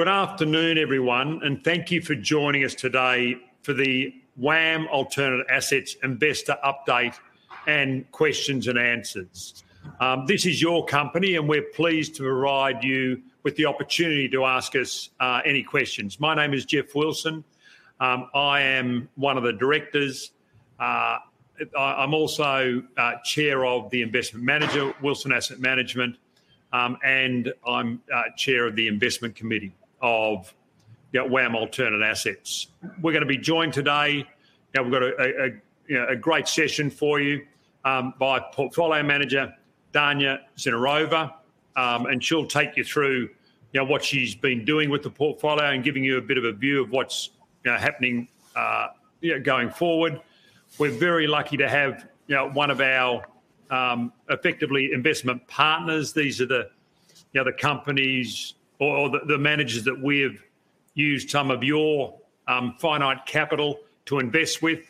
Good afternoon, everyone, and thank you for joining us today for the WAM Alternative Assets Investor Update and Questions and Answers. Um, this is your company, and we're pleased to provide you with the opportunity to ask us uh, any questions. My name is Geoff Wilson. Um, I am one of the directors. Uh, I'm also uh, Chair of the investment manager, Wilson Asset Management, um, and I'm Chair of the investment committee of WAM Alternative Assets. We're going to be joined today. We've got a a great session for you um, by Portfolio Manager Dania Zinurova, um, and she'll take you through what she's been doing with the portfolio and giving you a bit of a view of what's happening uh, going forward. We're very lucky to have know one of our um, effectively investment partners. These are the the companies or the managers that we have used some of your um, finite capital to invest with,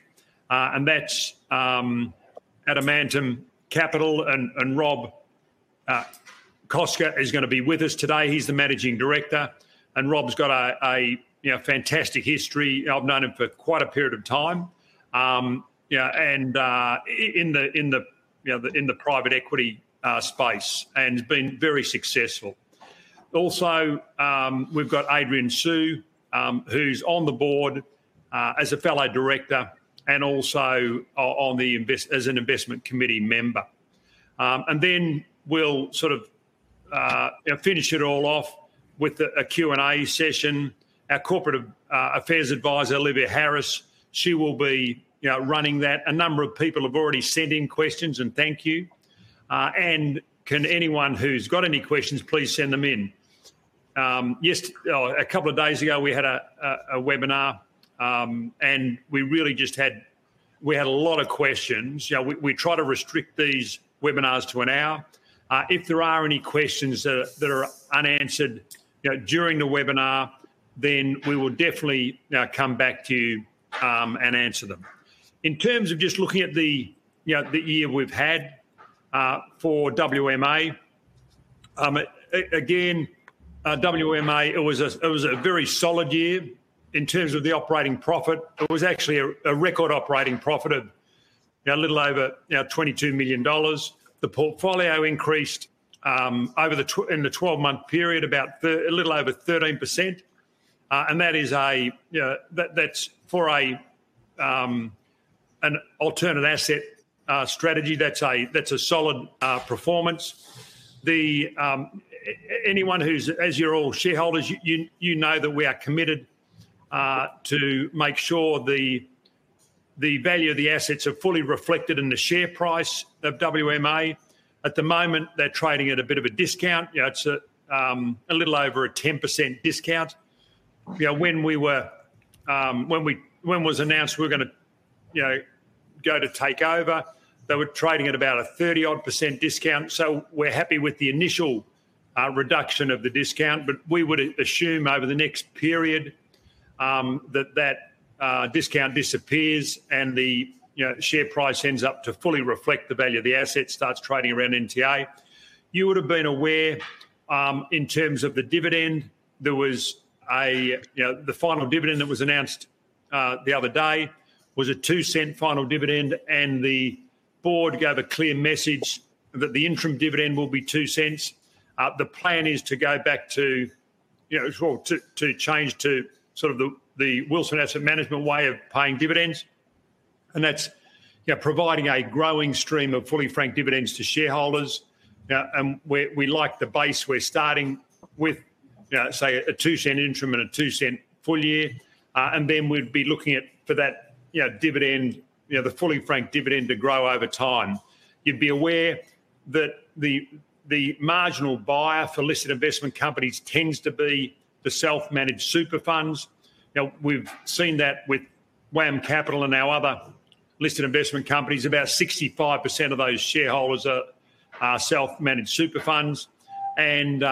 uh, and that's um, Adamantem Capital. And Rob uh, Koczkar is going to be with us today. He's the Managing Director, and Rob's got a fantastic history. I've known him for quite a period of time And in the private equity uh, space and has been very successful. Also, um, we've got Adrian Siew, um, who's on the board uh, as a fellow director and also uh, on the as an investment committee member. Um, and then we'll sort of uh, finish it all off with a Q&A session. Our Corporate Affairs Advisor, Olivia Harris, she will be running that. A number of people have already sent in questions, and thank you. And can anyone who's got any questions, please send them in. Um, oh, a couple of days ago, we had a webinar, um, and we really just had we had a lot of questions. We try to restrict these webinars to an hour. Uh, if there are any questions that are unanswered during the webinar, then we will definitely uh, come back to you um, and answer them. In terms of just looking at the year we've had uh, for WMA, again, Uh, WMA, it was a very solid year in terms of the operating profit. It was actually a record operating profit of a little over 22 million dollars. The portfolio increased um, in the 12-month period about a little over 13%, and that's a, that's for an alternate asset strategy. That's a solid uh, performance. Um, Anyone who's, as you're all shareholders, you you know that we are committed uh, to make sure the the value of the assets are fully reflected in the share price of WMA. At the moment, they're trading at a bit of a discount. It's a um, a little over a 10% discount. When it um, was announced we were going to you know go to take over, they were trading at about a 30 odd percent discount. So we're happy with the initial reduction of the discount, but we would assume over the next period um, that that uh, discount disappears and the share price ends up to fully reflect the value of the asset, starts trading around NTA. You would have been aware um, in terms of the dividend. There was a you know the final dividend that was announced uh, the other day was a two cent final dividend, and the board gave a clear message that the interim dividend will be 0.02. The plan is to go back to you know, well, to, to change to sort of the the Wilson Asset Management way of paying dividends, and that's you know, providing a growing stream of fully franked dividends to shareholders. Yeah, and We like the base we're starting with, you know, say, a two cent interim and a two cent full year, uh, and then we'd be looking at for that you know, dividend, you know, the fully franked dividend to grow over time. You'd be aware that the marginal buyer for listed investment companies tends to be the self-managed super funds. Now, we've seen that with WAM Capital and our other listed investment companies. About 65% of those shareholders are self-managed super funds, and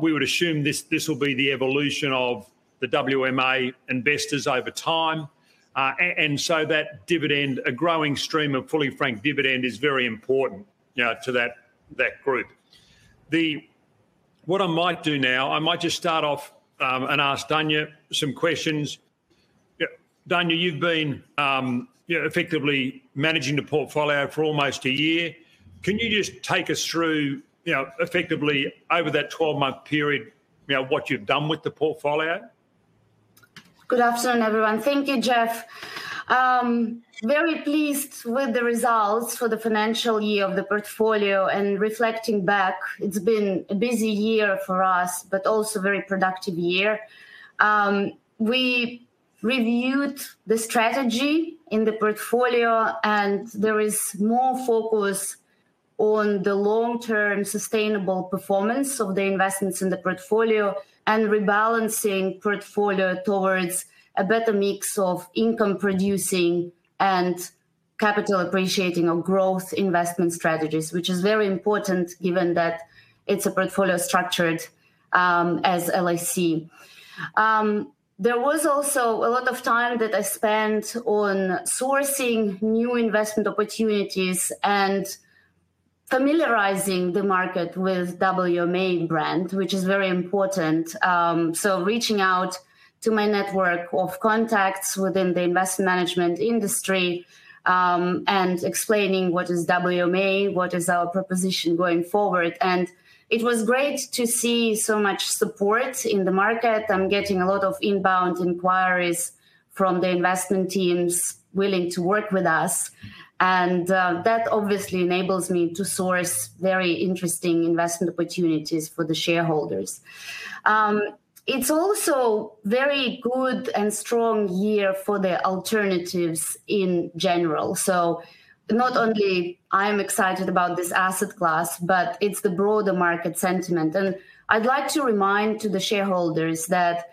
we would assume this this will be the evolution of the WMA investors over time. Uh and so that dividend, a growing stream of fully franked dividend, is very important to that group. The what I might do now, I might just start off um, and ask Dania some questions. Yeah, Dania, you've been um, you know, effectively managing the portfolio for almost a year. Can you just take us through, you know, effectively over that 12-month period, you know, what you've done with the portfolio? Good afternoon, everyone. Thank you, Geoff. Um, very pleased with the results for the financial year of the portfolio and reflecting back, it's been a busy year for us, but also very productive year. Um, we reviewed the strategy in the portfolio, and there is more focus on the long-term sustainable performance of the investments in the portfolio and rebalancing portfolio towards a better mix of income producing and capital appreciating or growth investment strategies, which is very important given that it's a portfolio structured um, as LIC. Um, there was also a lot of time that I spent on sourcing new investment opportunities and familiarizing the market with WMA brand, which is very important. Um, so reaching out to my network of contacts within the investment management industry um, and explaining what is WMA, what is our proposition going forward. And it was great to see so much support in the market. I'm getting a lot of inbound inquiries from the investment teams willing to work with us. And uh, that obviously enables me to source very interesting investment opportunities for the shareholders. Um, it's also very good and strong year for the alternatives in general. So not only I'm excited about this asset class, but it's the broader market sentiment. And I'd like to remind to the shareholders that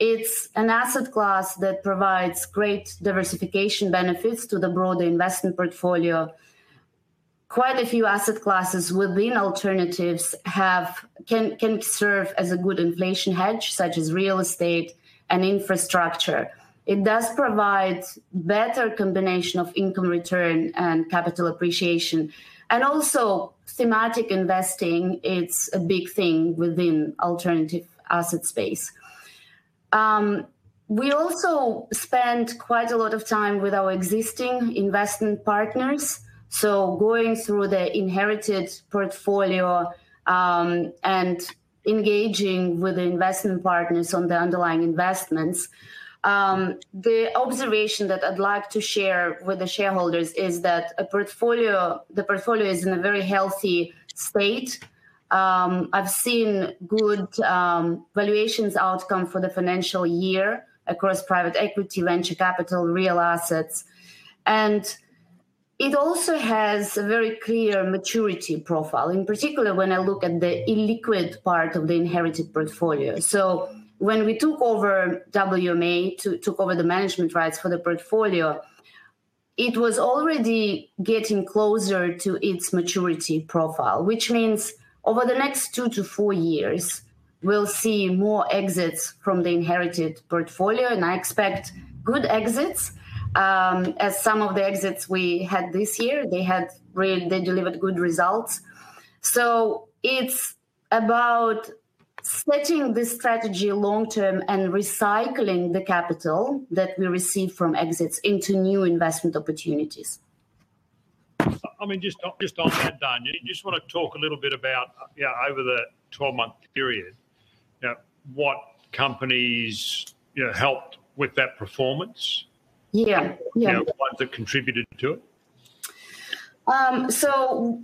it's an asset class that provides great diversification benefits to the broader investment portfolio. Quite a few asset classes within alternatives have can can serve as a good inflation hedge, such as real estate and infrastructure. It does provide better combination of income return and capital appreciation. And also thematic investing, it's a big thing within alternative asset space. Um, we also spend quite a lot of time with our existing investment partners. So, going through the inherited portfolio um, and engaging with the investment partners on the underlying investments. Um, the observation that I'd like to share with the shareholders is that a portfolio, the portfolio is in a very healthy state. Um, I've seen good um, valuations outcome for the financial year across private equity, venture capital, real assets. And it also has a very clear maturity profile, in particular when I look at the illiquid part of the inherited portfolio. So when we took over WMA, to, took over the management rights for the portfolio, it was already getting closer to its maturity profile, which means – over the next two to four years, we'll see more exits from the inherited portfolio, and I expect good exits. Um, as some of the exits we had this year, they had really they delivered good results. So it's about setting this strategy long term and recycling the capital that we receive from exits into new investment opportunities. I mean, just just on that, Dan, you just want to talk a little bit about, yeah, over the 12-month period, you know, what companies, you know, helped with that performance? Yeah. Yeah. You know, ones that contributed to it? Um, so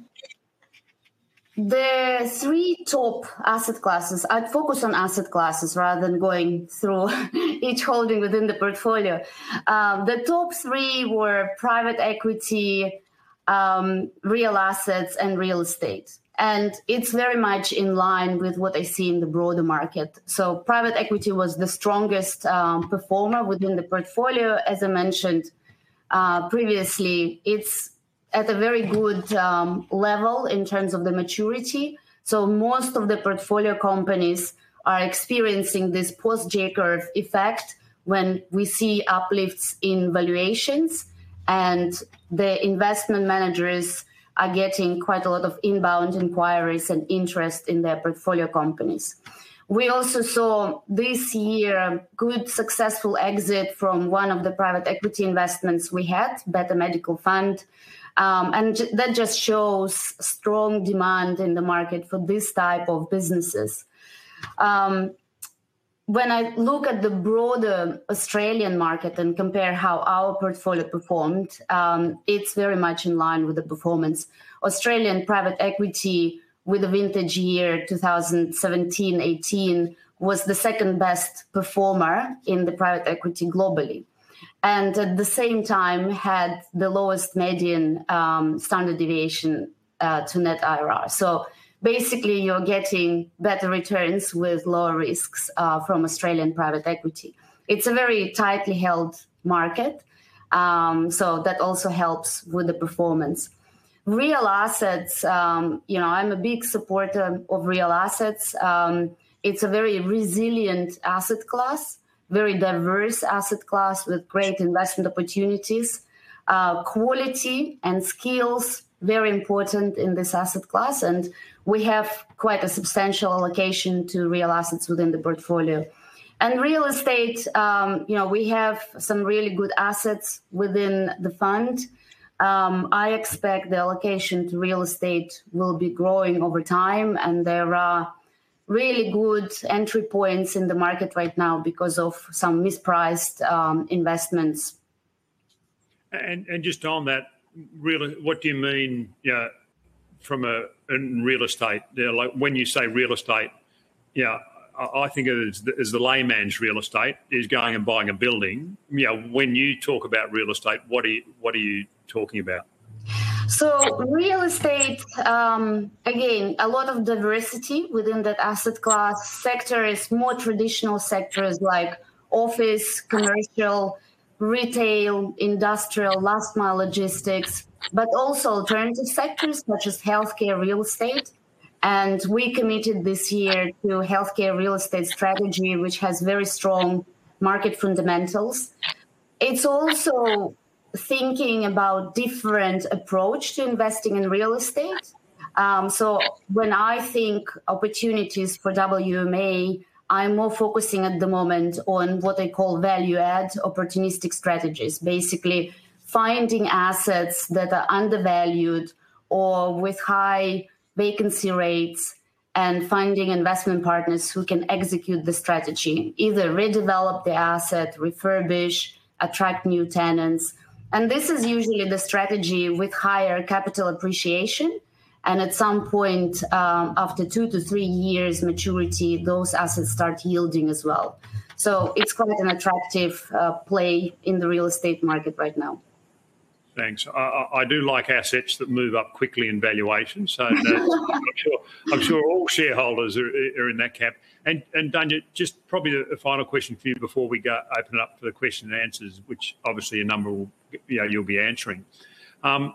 the three top asset classes, I'd focus on asset classes rather than going through each holding within the portfolio. Um, the top three were private equity, um, real assets and real estate. And it's very much in line with what I see in the broader market. So, private equity was the strongest um, performer within the portfolio. As I mentioned uh, previously, it's at a very good um, level in terms of the maturity. So, most of the portfolio companies are experiencing this post J curve effect when we see uplifts in valuations and the investment managers are getting quite a lot of inbound inquiries and interest in their portfolio companies. We also saw this year good successful exit from one of the private equity investments we had, Better Medical Fund. Um, and that just shows strong demand in the market for this type of businesses. Um, when I look at the broader Australian market and compare how our portfolio performed, um, it's very much in line with the performance. Australian private equity with the vintage year 2017 18 was the second best performer in the private equity globally. And at the same time, had the lowest median um, standard deviation uh, to net IRR. So basically you're getting better returns with lower risks uh, from Australian private equity. It's a very tightly held market, um, so that also helps with the performance. Real assets, um, you know, I'm a big supporter of real assets. Um, it's a very resilient asset class, very diverse asset class with great investment opportunities. Uh, quality and skills very important in this asset class and we have quite a substantial allocation to real assets within the portfolio. And real estate, um, you know, we have some really good assets within the fund. Um, I expect the allocation to real estate will be growing over time, and there are really good entry points in the market right now because of some mispriced um, investments. And, and just on that, really, what do you mean? Yeah, from a in real estate. You know, like when you say real estate, yeah, I think it is the, as the layman's real estate is going and buying a building. You know, when you talk about real estate, what are you, what are you talking about? So real estate, um, again, a lot of diversity within that asset class. Sector is more traditional sectors like office, commercial, retail, industrial, last mile logistics, but also alternative sectors such as healthcare, real estate. And we committed this year to healthcare real estate strategy, which has very strong market fundamentals. It's also thinking about different approach to investing in real estate. Um, so when I think opportunities for WMA, I'm more focusing at the moment on what I call value add opportunistic strategies, basically finding assets that are undervalued or with high vacancy rates and finding investment partners who can execute the strategy, either redevelop the asset, refurbish, attract new tenants. And this is usually the strategy with higher capital appreciation. And at some point, um, after two to three years maturity, those assets start yielding as well. So it's quite an attractive uh, play in the real estate market right now. Thanks. I, I, do like assets that move up quickly in valuation. So I'm sure I'm sure all shareholders are, are in that camp. And and Dunya, just probably a, final question for you before we go open it up for the question and answers, which obviously a number will you know you'll be answering. Um,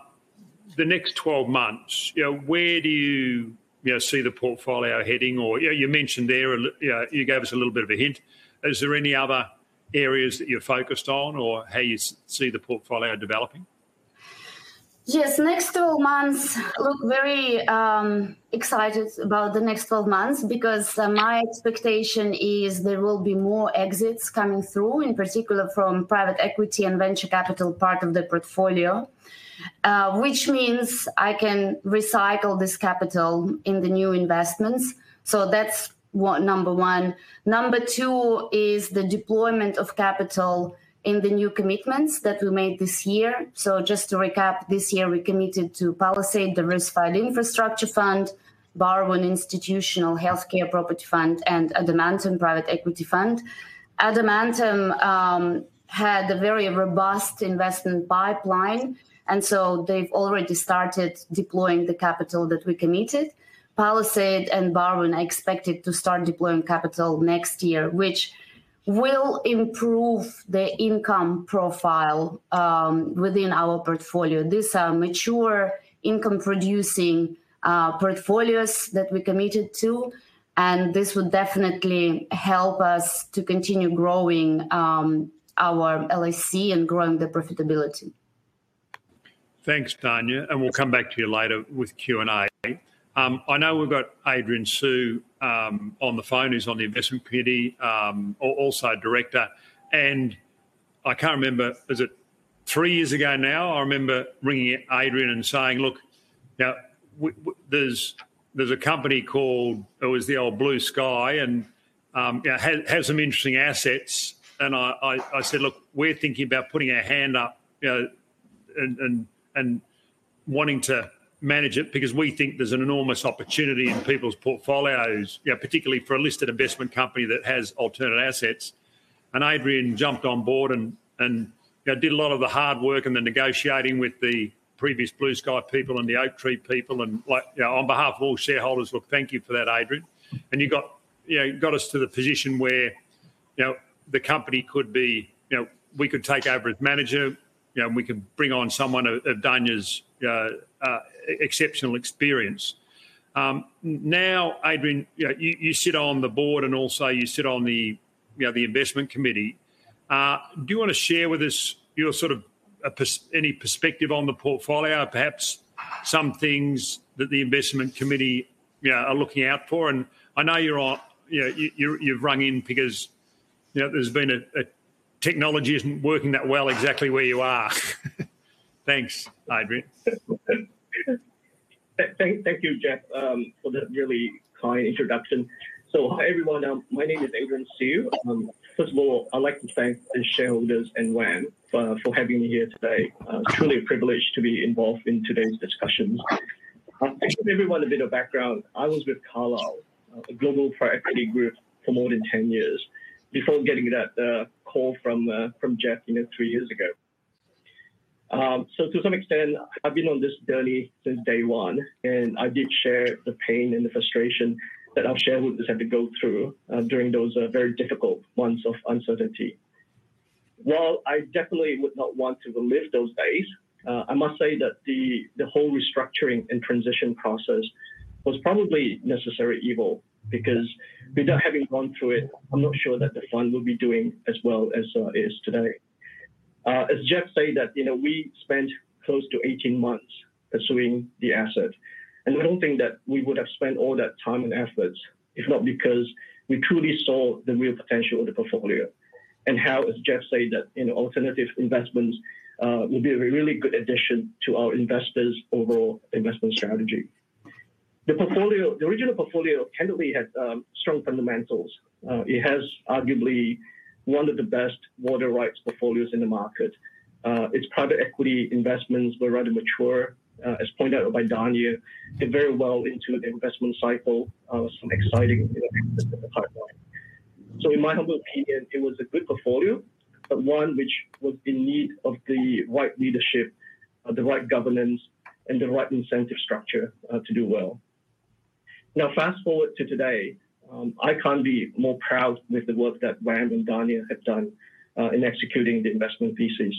the next 12 months, you know, where do you you know see the portfolio heading? Or you, know, you mentioned there, you, know, you gave us a little bit of a hint. Is there any other areas that you're focused on, or how you see the portfolio developing? Yes, next 12 months look very um, excited about the next 12 months because uh, my expectation is there will be more exits coming through, in particular from private equity and venture capital part of the portfolio, uh, which means I can recycle this capital in the new investments. So that's what, number one. Number two is the deployment of capital in the new commitments that we made this year. So, just to recap, this year we committed to Palisade Diversified Infrastructure Fund, Barwon Institutional Healthcare Property Fund, and Adamantem Private Equity Fund. Adamantem um, had a very robust investment pipeline, and so they've already started deploying the capital that we committed. Palisade and Barwon are expected to start deploying capital next year, which will improve the income profile um, within our portfolio. These are mature income producing uh, portfolios that we committed to. And this would definitely help us to continue growing um, our LIC and growing the profitability. Thanks, Dania, and we'll come back to you later with Q&A. Um, I know we've got Adrian Siew um, on the phone, who's on the investment committee, um, also director. And I can't remember, is it three years ago now? I remember ringing Adrian and saying, "Look, now there's a company called, it was the old Blue Sky, and has some interesting assets." And I said, "Look, we're thinking about putting our hand up and wanting to manage it because we think there's an enormous opportunity in people's portfolios, particularly for a listed investment company that has alternate assets." And Adrian jumped on board and and did a lot of the hard work and the negotiating with the previous Blue Sky people and the Oaktree people. And like on behalf of all shareholders, look, thank you for that, Adrian. And you got us to the position where you know the company could be, you know we could take over as manager, and we could bring on someone of Dania's uh, uh, exceptional experience. Um, now, Adrian, you sit on the board and also you sit on the investment committee. Uh, do you want to share with us your sort of any perspective on the portfolio, perhaps some things that the investment committee are looking out for? And I know you're on, yeah, you've rung in because there's been a technology isn't working that well exactly where you are. Thanks, Adrian. Thank you, Geoff, um, for the really kind introduction. So, hi, everyone. Um, my name is Adrian Siew. Um, first of all, I'd like to thank the shareholders and WAM for having me here today. Uh, it's truly a privilege to be involved in today's discussions. To give everyone a bit of background, I was with Carlyle, uh, a global private equity group, for more than 10 years before getting that uh, call from uh, from Geoff you know, three years ago. Um, so to some extent, I've been on this journey since day one, and I did share the pain and the frustration that our shareholders had to go through uh, during those uh, very difficult months of uncertainty. While I definitely would not want to relive those days, I must say that the the whole restructuring and transition process was probably necessary evil because without having gone through it, I'm not sure that the fund will be doing as well as uh, it is today. Uh, as Geoff said, that you know we spent close to 18 months pursuing the asset. And I don't think that we would have spent all that time and effort if not because we truly saw the real potential of the portfolio and how, as Geoff said, that you know alternative investments uh, will be a really good addition to our investors' overall investment strategy. The portfolio, the original portfolio candidly had um, strong fundamentals. Uh, it has arguably one of the best water rights portfolios in the market. Uh, its private equity investments were rather mature, uh, as pointed out by Dania, did very well into the investment cycle, some exciting exits in the pipeline. So, in my humble opinion, it was a good portfolio, but one which was in need of the right leadership, the right governance, and the right incentive structure to do well. Now, fast forward to today, um, I can't be more proud with the work that WAM and Dania have done uh, in executing the investment thesis.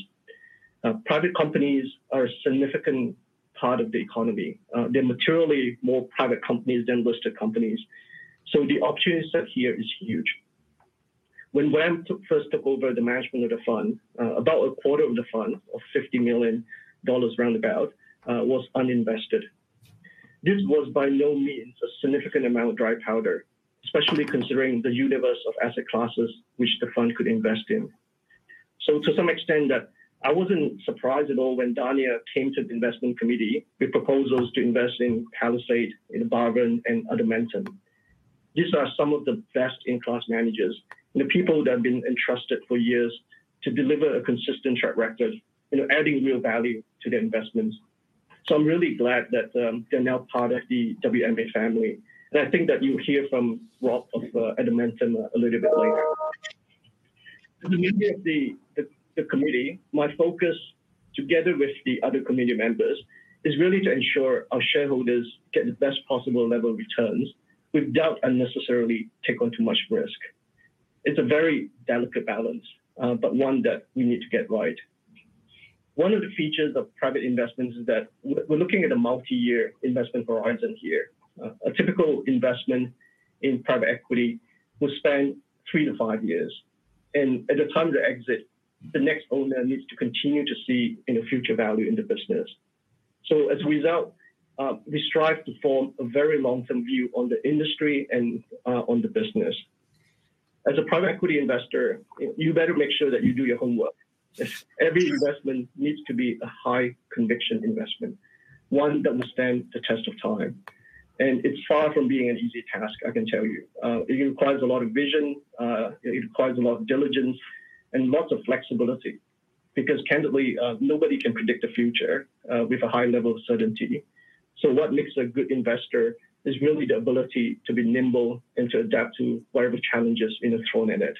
Uh, private companies are a significant part of the economy. Uh, they're materially more private companies than listed companies. So the opportunity set here is huge. When WAM first took over the management of the fund, about a quarter of the fund, or $50 million roundabout, was uninvested. This was by no means a significant amount of dry powder, especially considering the universe of asset classes which the fund could invest in. So to some extent, I wasn't surprised at all when Dania came to the investment committee with proposals to invest in Palisade, in Barwon, and Adamantem. These are some of the best-in-class managers, the people that have been entrusted for years to deliver a consistent track record, you know, adding real value to their investments. I'm really glad that um, they're now part of the WMA family. And I think that you'll hear from Rob of uh, Adamantem a little bit later. As the leader of the committee, my focus, together with the other committee members, is really to ensure our shareholders get the best possible level of returns without unnecessarily taking on too much risk. It's a very delicate balance, uh, but one that we need to get right. One of the features of private investments is that we're looking at a multi-year investment horizon here. A typical investment in private equity will span three to five years. And at the time of the exit, the next owner needs to continue to see you know, future value in the business. So as a result, uh, we strive to form a very long-term view on the industry and uh, on the business. As a private equity investor, you better make sure that you do your homework. Every investment needs to be a high conviction investment, one that will stand the test of time. And it's far from being an easy task, I can tell you. Uh, it requires a lot of vision, uh, it requires a lot of diligence, and lots of flexibility. Because candidly, uh, nobody can predict the future uh, with a high level of certainty. So, what makes a good investor is really the ability to be nimble and to adapt to whatever challenges know thrown at it.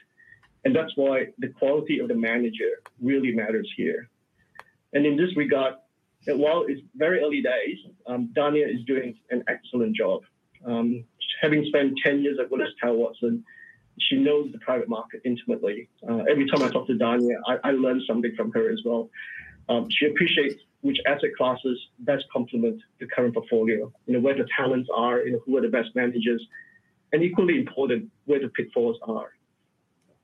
And that's why the quality of the manager really matters here. And in this regard, while it's very early days, um, Dania is doing an excellent job. Um, having spent 10 years at Willis Tower Watson, she knows the private market intimately. Uh, every time I talk to Dania, I, I learn something from her as well. Um, she appreciates which asset classes best complement the current portfolio, you know, where the talents are, you know, who are the best managers, and equally important, where the pitfalls are.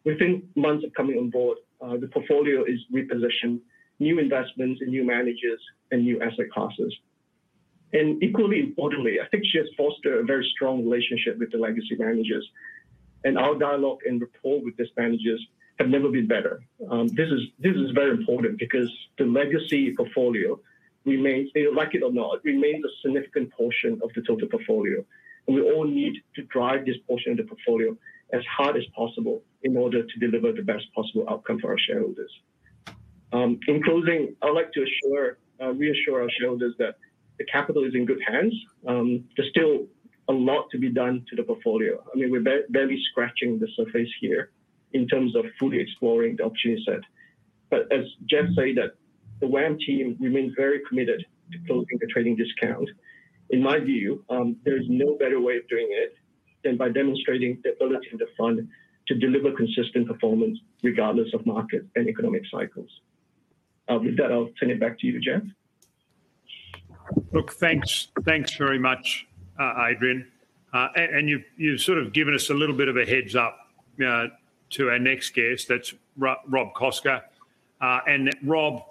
Within months of coming on board, uh, the portfolio is repositioned new investments in new managers and new asset classes. And equally importantly, I think she has fostered a very strong relationship with the legacy managers. And our dialogue and rapport with these managers have never been better. Um, this is this is very important because the legacy portfolio remains, like it or not, remains a significant portion of the total portfolio. And we all need to drive this portion of the portfolio as hard as possible in order to deliver the best possible outcome for our shareholders. Um, in closing, I'd like to assure, uh, reassure our shareholders that the capital is in good hands. Um, there's still a lot to be done to the portfolio. I mean, we're barely scratching the surface here in terms of fully exploring the opportunity set. But as Geoff said, that the WAM team remains very committed to closing the trading discount. In my view, um, there is no better way of doing it than by demonstrating the ability of the fund to deliver consistent performance regardless of market and economic cycles. Uh, with that, I'll turn it back to you, Geoff. Look, thanks, thanks very much, uh, Adrian. Uh, and, and you've, you've sort of given us a little bit of a heads up uh, to our next guest. That's Rob Koczkar. Uh, and Rob,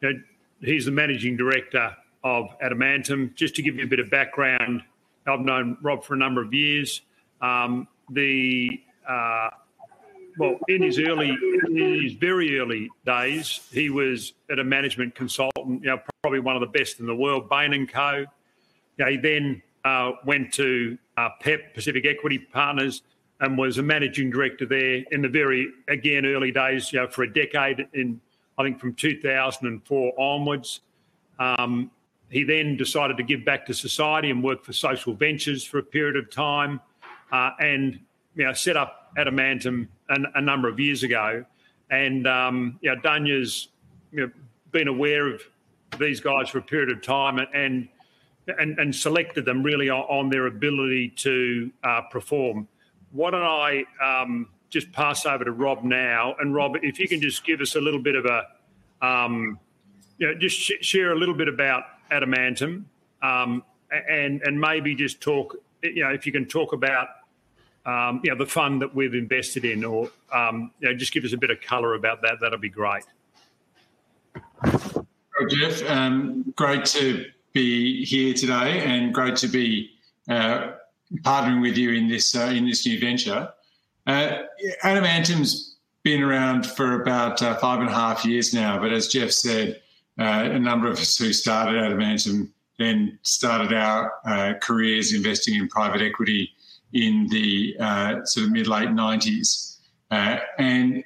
you know, he's the managing director of Adamantem. Just to give you a bit of background, I've known Rob for a number of years. Um, the uh, well, in his early, in his very early days, he was at a management consultant, you know, probably one of the best in the world, Bain and Co. You know, he then uh, went to uh, PEP, Pacific Equity Partners, and was a managing director there in the very, again, early days, you know, for a decade in, I think, from 2004 onwards. Um, he then decided to give back to society and work for social ventures for a period of time, uh, and you know, set up Adamantem a, a number of years ago, and um, you know, Dania's you know, been aware of these guys for a period of time and and, and selected them really on, on their ability to uh, perform. Why don't I um, just pass over to Rob now? And Rob, if you can just give us a little bit of a, um, you know, just sh- share a little bit about Adamantem, um, and and maybe just talk, you know, if you can talk about um, you know, the fund that we've invested in, or um, you know, just give us a bit of colour about that. That'll be great. Geoff, um, great to be here today, and great to be uh, partnering with you in this uh, in this new venture. Uh, Adamantem's been around for about uh, five and a half years now, but as Geoff said, uh, a number of us who started Adamantem then started our uh, careers investing in private equity in the uh, sort of mid late 90s. Uh, and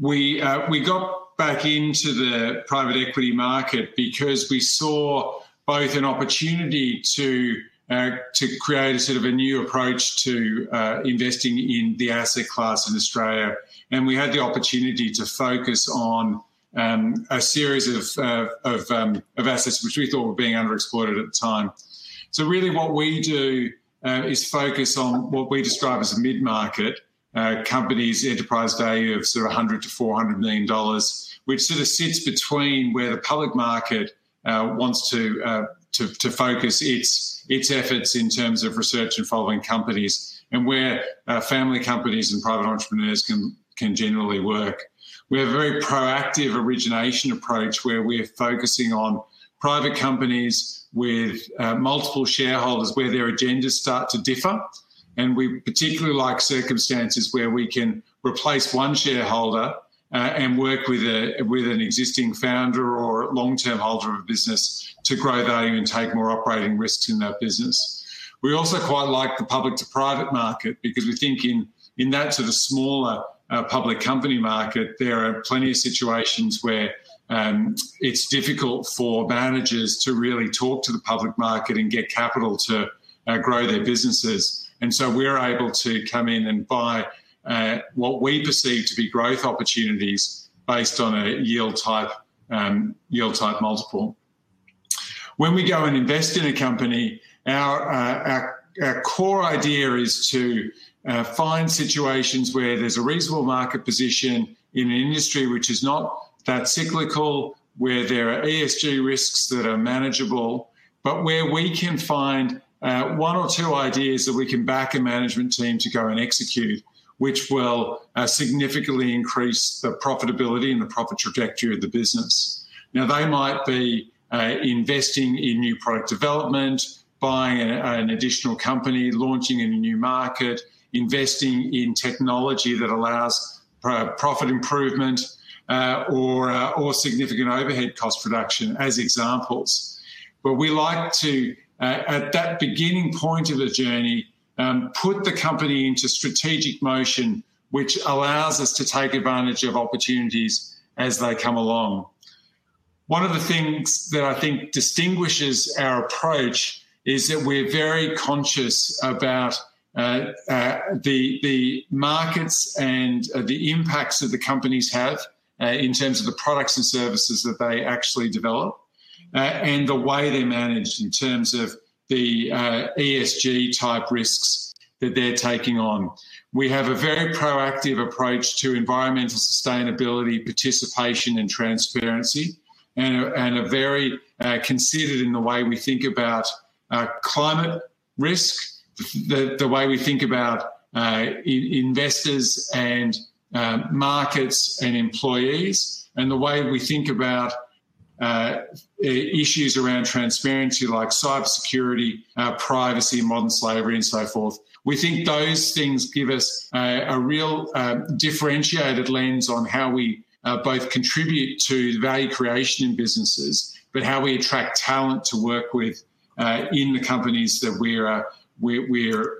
we, uh, we got back into the private equity market because we saw both an opportunity to uh, to create a sort of a new approach to uh, investing in the asset class in Australia, and we had the opportunity to focus on um, a series of uh, of, um, of assets which we thought were being underexploited at the time. So really, what we do uh, is focus on what we describe as a mid-market uh, companies' enterprise value of sort of 100 to 400 million dollars, which sort of sits between where the public market uh, wants to, uh, to, to focus its its efforts in terms of research and following companies, and where uh, family companies and private entrepreneurs can can generally work. We have a very proactive origination approach where we're focusing on private companies with uh, multiple shareholders where their agendas start to differ. And we particularly like circumstances where we can replace one shareholder uh, and work with a with an existing founder or long-term holder of a business to grow value and take more operating risks in that business. We also quite like the public to private market because we think in in that sort of smaller uh, public company market, there are plenty of situations where um, it's difficult for managers to really talk to the public market and get capital to uh, grow their businesses. And so we're able to come in and buy uh, what we perceive to be growth opportunities based on a yield type um, yield type multiple. When we go and invest in a company, our uh, our, our, core idea is to uh, find situations where there's a reasonable market position in an industry which is not that cyclical, where there are ESG risks that are manageable, but where we can find uh, one or two ideas that we can back a management team to go and execute, which will uh, significantly increase the profitability and the profit trajectory of the business. Now, they might be uh, investing in new product development, buying a, an additional company, launching in a new market, investing in technology that allows uh, profit improvement, uh, or, uh, or significant overhead cost reduction as examples. But we like to, uh, at that beginning point of the journey, um, put the company into strategic motion, which allows us to take advantage of opportunities as they come along. One of the things that I think distinguishes our approach is that we're very conscious about uh, uh, the the markets and uh, the impacts that the companies have uh, in terms of the products and services that they actually develop uh, and the way they're managed in terms of the uh, ESG type risks that they're taking on. We have a very proactive approach to environmental sustainability, participation, and transparency, and a, and a very uh, considered in the way we think about uh, climate risk, the, the way we think about uh, in, investors and uh, markets and employees, and the way we think about uh, issues around transparency like cybersecurity, uh, privacy, modern slavery, and so forth. We think those things give us a real uh, differentiated lens on how we uh, both contribute to value creation in businesses, but how we attract talent to work with uh, in the companies that we're, we're,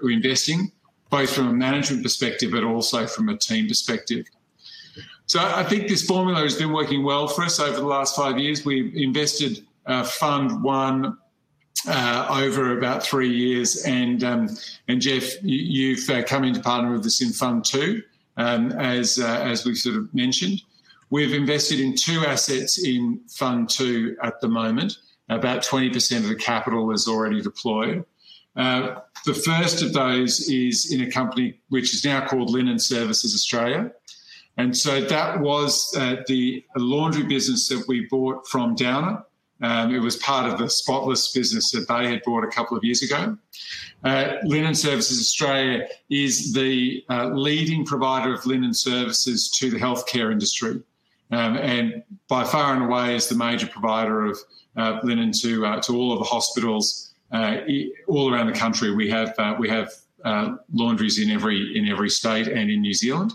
we're investing both from a management perspective, but also from a team perspective. So I think this formula has been working well for us over the last five years. We've invested uh, Fund One uh, over about three years, and um, and Geoff, you, have uh, come into partner with us in Fund Two, um, as uh, as we've sort of mentioned. We've invested in two assets in Fund Two at the moment. About 20% of the capital is already deployed. Uh, the first of those is in a company which is now called Linen Services Australia. And so that was uh, the laundry business that we bought from Downer. Um, it was part of the Spotless business that they had bought a couple of years ago. Uh, linen Services Australia is the uh, leading provider of linen services to the healthcare industry, um, and by far and away is the major provider of uh, linen to uh, to all of the hospitals all around the country, we have uh, we have uh, laundries in every in every state and in New Zealand,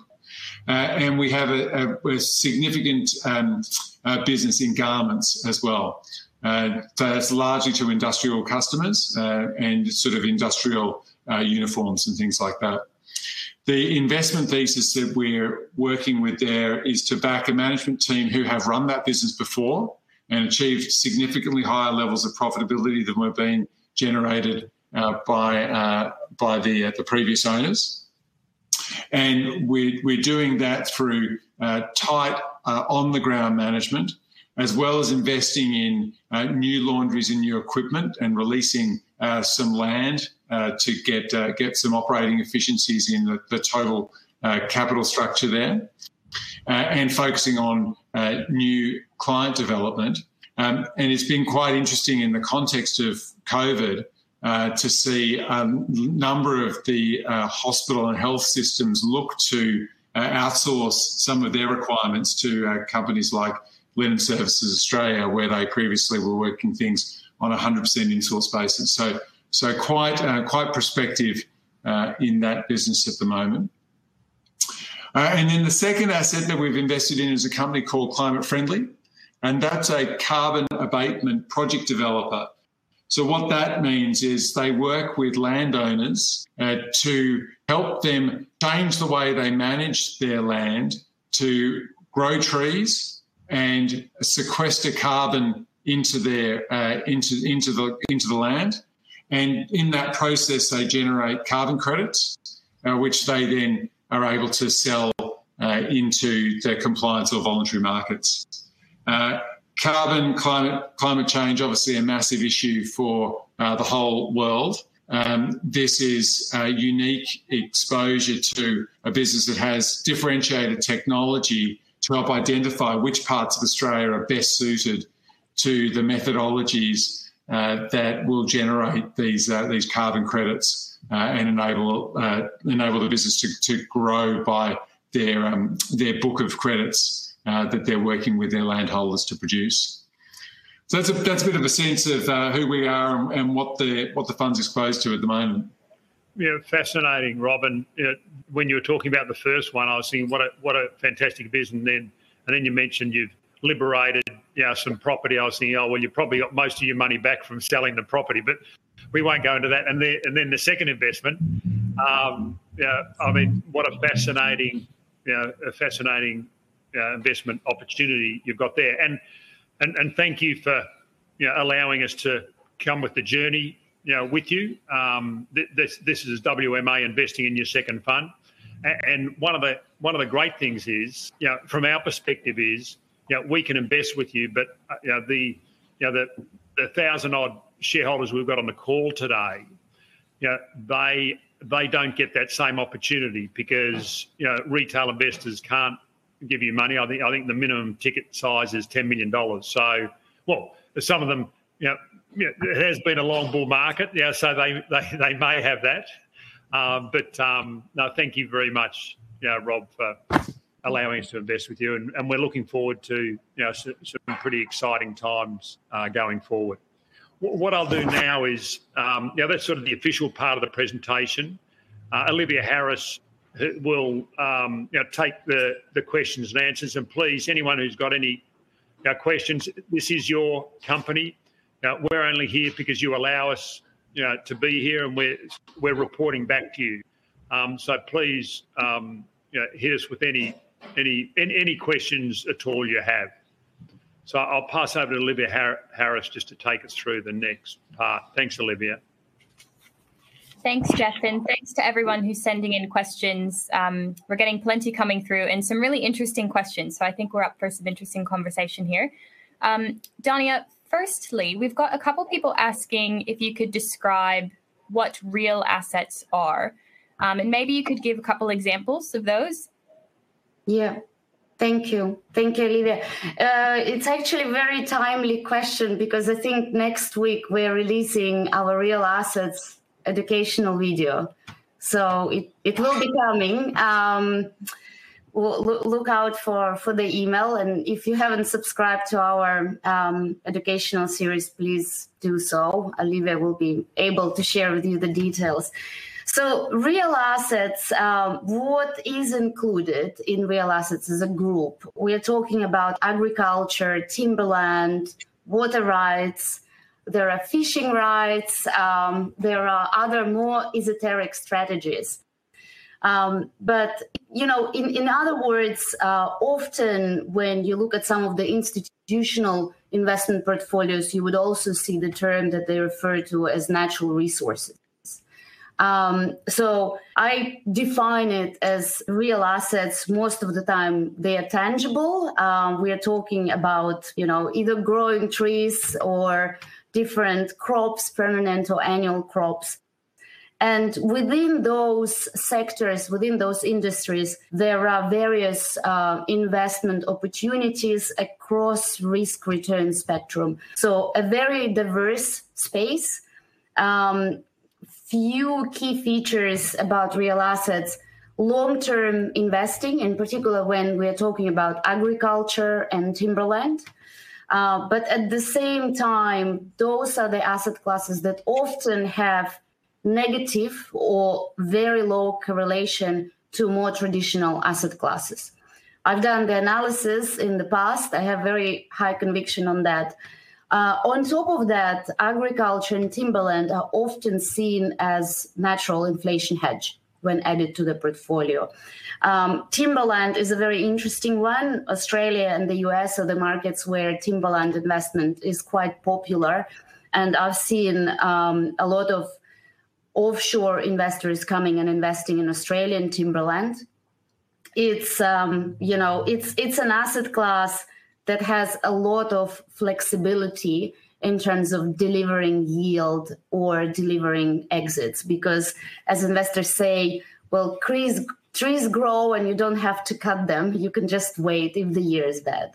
uh, and we have a, a, a significant um, uh, business in garments as well. Uh, that's largely to industrial customers and sort of industrial uniforms and things like that. The investment thesis that we're working with there is to back a management team who have run that business before and achieved significantly higher levels of profitability than we've been generated uh, by uh, by the uh, the previous owners, and we're we're doing that through uh, tight uh, on the ground management, as well as investing in uh, new laundries and new equipment, and releasing some land to get get some operating efficiencies in the, the total capital structure there, and focusing on new client development. Um, and it's been quite interesting in the context of COVID uh, to see a number of the uh, hospital and health systems look to uh, outsource some of their requirements to uh, companies like Linen Services Australia, where they previously were working things on a 100% in-source basis. So, so quite uh, quite prospective uh, in that business at the moment. And then the second asset that we've invested in is a company called Climate Friendly, and that's a carbon abatement project developer. So what that means is they work with landowners uh, to help them change the way they manage their land to grow trees and sequester carbon into their uh, into into the into the land, and in that process they generate carbon credits, uh, which they then are able to sell uh, into the compliance or voluntary markets. Uh, carbon climate climate change obviously a massive issue for uh, the whole world. Um, this is a unique exposure to a business that has differentiated technology to help identify which parts of Australia are best suited to the methodologies uh, that will generate these uh, these carbon credits uh, and enable uh, enable the business to, to grow by their um, their book of credits uh, that they're working with their landholders to produce. So that's a that's a bit of a sense of uh, who we are and what the what the fund's exposed to at the moment. Yeah, fascinating, Robin. You know, when you were talking about the first one, I was thinking, what a what a fantastic business. And then, and then you mentioned you've liberated, you know, some property. I was thinking, oh well, you probably got most of your money back from selling the property, but we won't go into that. And then, and then the second investment, um, yeah, I mean, what a fascinating, you know, a fascinating investment opportunity you've got there. And thank you for, you know, allowing us to come with the journey you know, with you. Um, this this is WMA investing in your second fund, and one of the one of the great things is, you know, from our perspective is, you know, we can invest with you, but uh, you know the you know the the thousand odd shareholders we've got on the call today, you know, they they don't get that same opportunity because you know retail investors can't give you money. I think I think the minimum ticket size is ten million dollars. So, well, some of them, you know, it has been a long bull market, yeah, so they, they, they may have that. Um, but um, no, thank you very much, you know, Rob, for allowing us to invest with you. And, and we're looking forward to you know, some, some pretty exciting times uh, going forward. What I'll do now is, um, you know, that's sort of the official part of the presentation. Uh, Olivia Harris will um, you know, take the, the questions and answers. And please, anyone who's got any questions, this is your company. Now, we're only here because you allow us, you know, to be here, and we're we're reporting back to you. Um, so please, um, you know, hit us with any any any questions at all you have. So I'll pass over to Olivia Harris just to take us through the next part. Thanks, Olivia. Thanks, Geoff, and thanks to everyone who's sending in questions. Um, we're getting plenty coming through and some really interesting questions. So I think we're up for some interesting conversation here. Um, Dania, firstly, we've got a couple people asking if you could describe what real assets are. Um, and maybe you could give a couple examples of those. Yeah. Thank you. Thank you, Olivia. Uh, it's actually a very timely question because I think next week we're releasing our real assets educational video. So it, it will be coming. Um, look out for for the email and if you haven't subscribed to our um, educational series please do so olivia will be able to share with you the details so real assets um, what is included in real assets as a group we're talking about agriculture timberland water rights there are fishing rights um, there are other more esoteric strategies um, but you know, in, in other words, uh, often when you look at some of the institutional investment portfolios, you would also see the term that they refer to as natural resources. Um, so I define it as real assets. Most of the time, they are tangible. Um, we are talking about, you know, either growing trees or different crops, permanent or annual crops and within those sectors, within those industries, there are various uh, investment opportunities across risk return spectrum. So a very diverse space. Um, few key features about real assets long-term investing, in particular when we're talking about agriculture and timberland. Uh, but at the same time, those are the asset classes that often have negative or very low correlation to more traditional asset classes. I've done the analysis in the past. I have very high conviction on that. Uh, on top of that, agriculture and timberland are often seen as natural inflation hedge when added to the portfolio. Um, timberland is a very interesting one. Australia and the US are the markets where timberland investment is quite popular. And I've seen um, a lot of offshore investors coming and investing in Australian timberland. It's um, you know it's it's an asset class that has a lot of flexibility in terms of delivering yield or delivering exits. Because as investors say well trees trees grow and you don't have to cut them. You can just wait if the year is bad.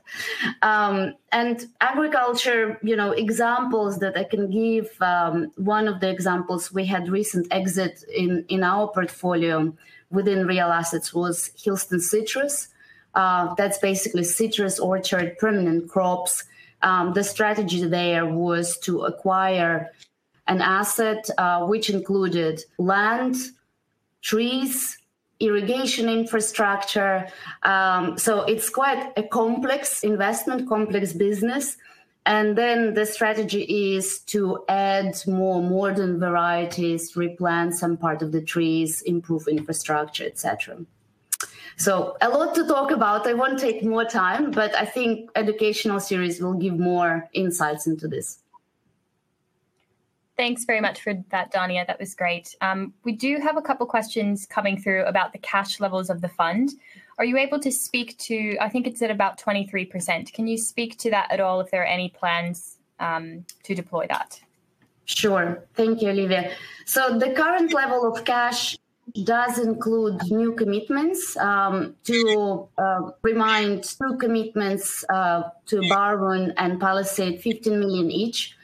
Um, and agriculture you know examples that i can give um, one of the examples we had recent exit in in our portfolio within real assets was hillston citrus. Uh, that's basically citrus orchard permanent crops um, the strategy there was to acquire an asset uh, which included land, trees, irrigation infrastructure. Um, so it's quite a complex investment, complex business. And then the strategy is to add more modern varieties, replant some part of the trees, improve infrastructure, etc. So a lot to talk about. I won't take more time, but I think educational series will give more insights into this. Thanks very much for that, Dania. That was great. Um, we do have a couple questions coming through about the cash levels of the fund. Are you able to speak to? I think it's at about twenty three percent. Can you speak to that at all? If there are any plans um, to deploy that? Sure. Thank you, Olivia. So the current level of cash does include new commitments. Um, to uh, remind, two commitments uh, to Barwon and Palisade, 15 million each.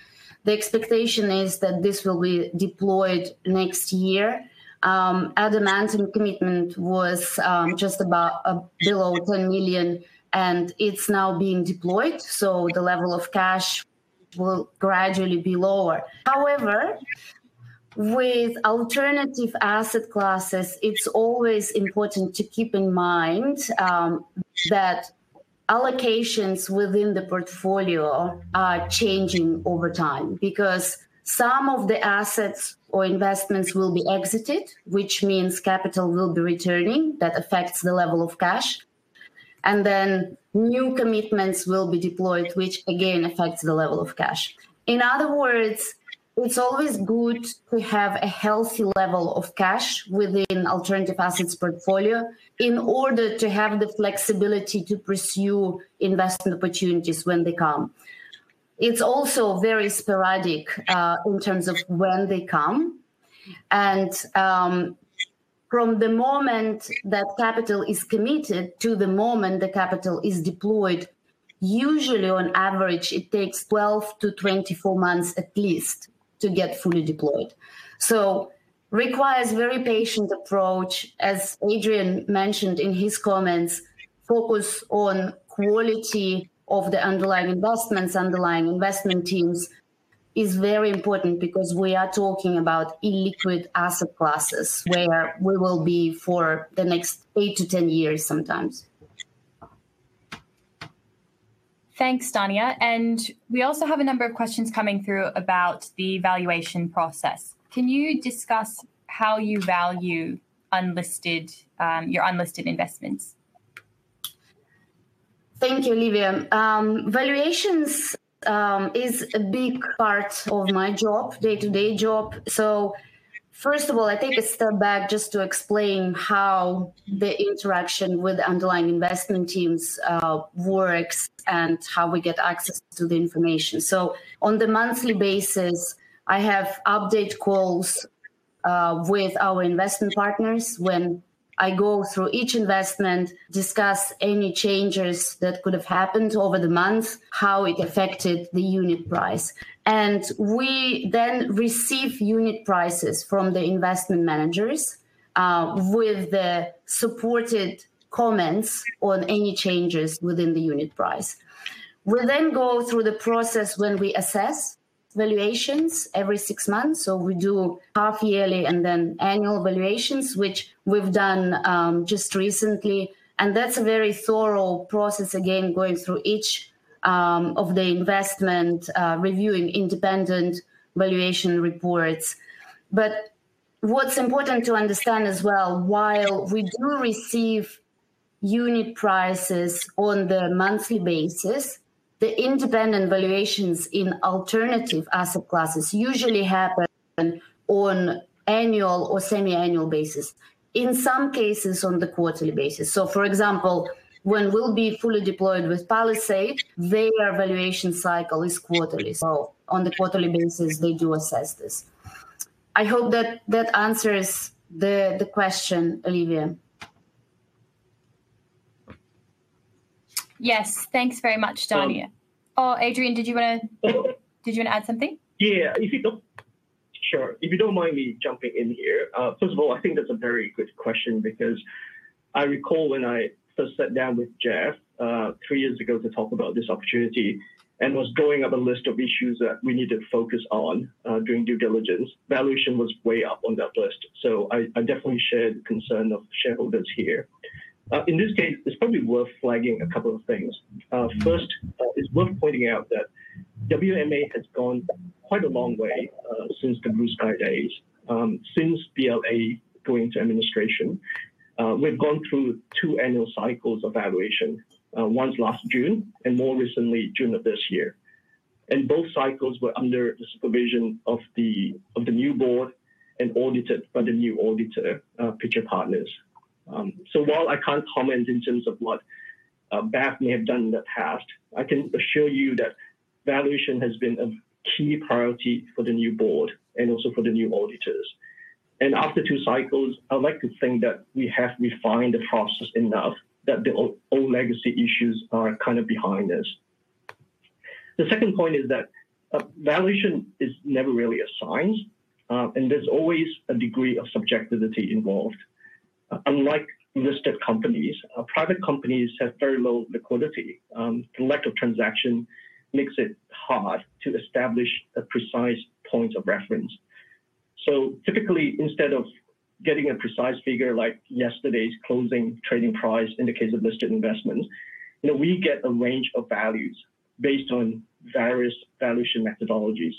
The expectation is that this will be deployed next year. Um, Adamantem commitment was um, just about uh, below 10 million, and it's now being deployed. So the level of cash will gradually be lower. However, with alternative asset classes, it's always important to keep in mind um, that allocations within the portfolio are changing over time because some of the assets or investments will be exited, which means capital will be returning. That affects the level of cash. And then new commitments will be deployed, which again affects the level of cash. In other words, it's always good to have a healthy level of cash within alternative assets portfolio in order to have the flexibility to pursue investment opportunities when they come. It's also very sporadic uh, in terms of when they come. And um, from the moment that capital is committed to the moment the capital is deployed, usually on average, it takes 12 to 24 months at least to get fully deployed. So requires very patient approach as adrian mentioned in his comments focus on quality of the underlying investments underlying investment teams is very important because we are talking about illiquid asset classes where we will be for the next 8 to 10 years sometimes Thanks, Dania. And we also have a number of questions coming through about the valuation process. Can you discuss how you value unlisted um, your unlisted investments? Thank you, Olivia. Um, valuations um, is a big part of my job, day to day job. So First of all, I take a step back just to explain how the interaction with underlying investment teams uh, works and how we get access to the information. So, on the monthly basis, I have update calls uh, with our investment partners when I go through each investment, discuss any changes that could have happened over the month, how it affected the unit price. And we then receive unit prices from the investment managers uh, with the supported comments on any changes within the unit price. We then go through the process when we assess valuations every six months. So we do half yearly and then annual valuations, which we've done um, just recently. And that's a very thorough process, again, going through each um, of the investment, uh, reviewing independent valuation reports. But what's important to understand as well, while we do receive unit prices on the monthly basis, the independent valuations in alternative asset classes usually happen on annual or semi-annual basis in some cases on the quarterly basis. So for example when we'll be fully deployed with palisade their valuation cycle is quarterly. So on the quarterly basis they do assess this. I hope that that answers the the question olivia Yes, thanks very much, Dania. Um, oh, Adrian, did you want to did you want to add something? Yeah, if you don't, sure. If you don't mind me jumping in here, uh, first of all, I think that's a very good question because I recall when I first sat down with Geoff uh, three years ago to talk about this opportunity and was drawing up a list of issues that we needed to focus on uh, during due diligence. Valuation was way up on that list. So I, I definitely share the concern of shareholders here. Uh, in this case, it's probably worth flagging a couple of things. Uh, first, uh, it's worth pointing out that WMA has gone quite a long way uh, since the Blue Sky days. Um, since BLA going into administration, uh, we've gone through two annual cycles of valuation, uh, once last June and more recently June of this year. And both cycles were under the supervision of the of the new board and audited by the new auditor, Pitcher Partners. Um, so while I can't comment in terms of what uh, BAF may have done in the past, I can assure you that valuation has been a key priority for the new board and also for the new auditors. And after two cycles, I'd like to think that we have refined the process enough that the old, old legacy issues are kind of behind us. The second point is that uh, valuation is never really a science, uh, and there's always a degree of subjectivity involved unlike listed companies, uh, private companies have very low liquidity. Um, the lack of transaction makes it hard to establish a precise point of reference. So typically, instead of getting a precise figure like yesterday's closing trading price in the case of listed investments, you know, we get a range of values based on various valuation methodologies.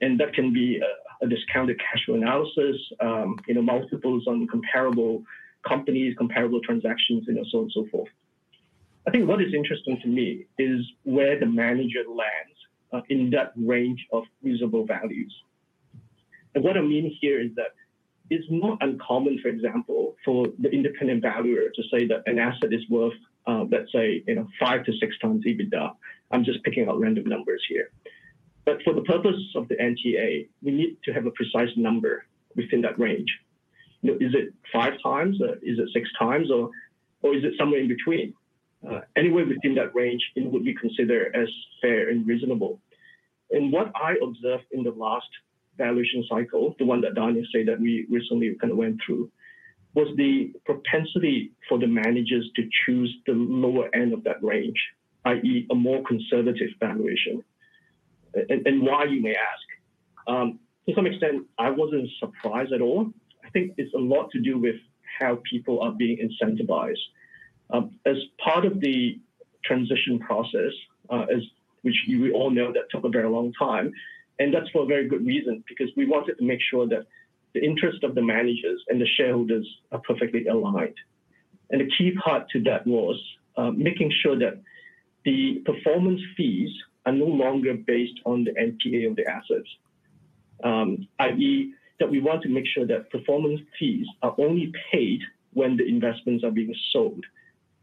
And that can be a, a discounted cash flow analysis, um, you know, multiples on comparable companies, comparable transactions, you know, so on and so forth. I think what is interesting to me is where the manager lands uh, in that range of reasonable values. And what I mean here is that it's not uncommon, for example, for the independent valuer to say that an asset is worth, uh, let's say, you know, five to six times EBITDA. I'm just picking out random numbers here. But for the purpose of the NTA, we need to have a precise number within that range is it five times? Uh, is it six times? Or, or is it somewhere in between? Uh, anywhere within that range, it would be considered as fair and reasonable. And what I observed in the last valuation cycle, the one that Daniel said that we recently kind of went through, was the propensity for the managers to choose the lower end of that range, i.e., a more conservative valuation. And, and why, you may ask. Um, to some extent, I wasn't surprised at all I think it's a lot to do with how people are being incentivized. Um, as part of the transition process, uh, as which you all know that took a very long time, and that's for a very good reason because we wanted to make sure that the interest of the managers and the shareholders are perfectly aligned. And the key part to that was uh, making sure that the performance fees are no longer based on the NTA of the assets, um, i.e., that we want to make sure that performance fees are only paid when the investments are being sold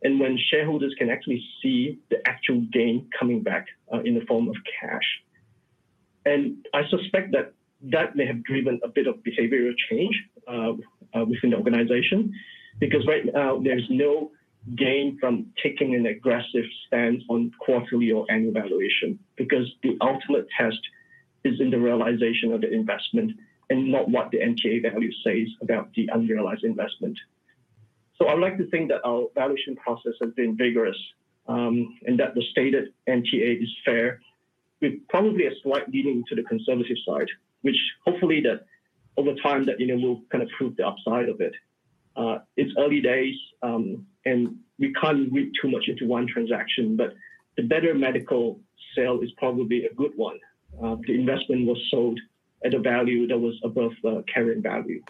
and when shareholders can actually see the actual gain coming back uh, in the form of cash. And I suspect that that may have driven a bit of behavioral change uh, uh, within the organization because right now there's no gain from taking an aggressive stance on quarterly or annual valuation because the ultimate test is in the realization of the investment and not what the NTA value says about the unrealized investment. So I'd like to think that our valuation process has been vigorous um, and that the stated NTA is fair, with probably a slight leaning to the conservative side, which hopefully that over time that you know will kind of prove the upside of it. Uh, it's early days, um, and we can't read too much into one transaction, but the better medical sale is probably a good one. Uh, the investment was sold at a value that was above the carrying value.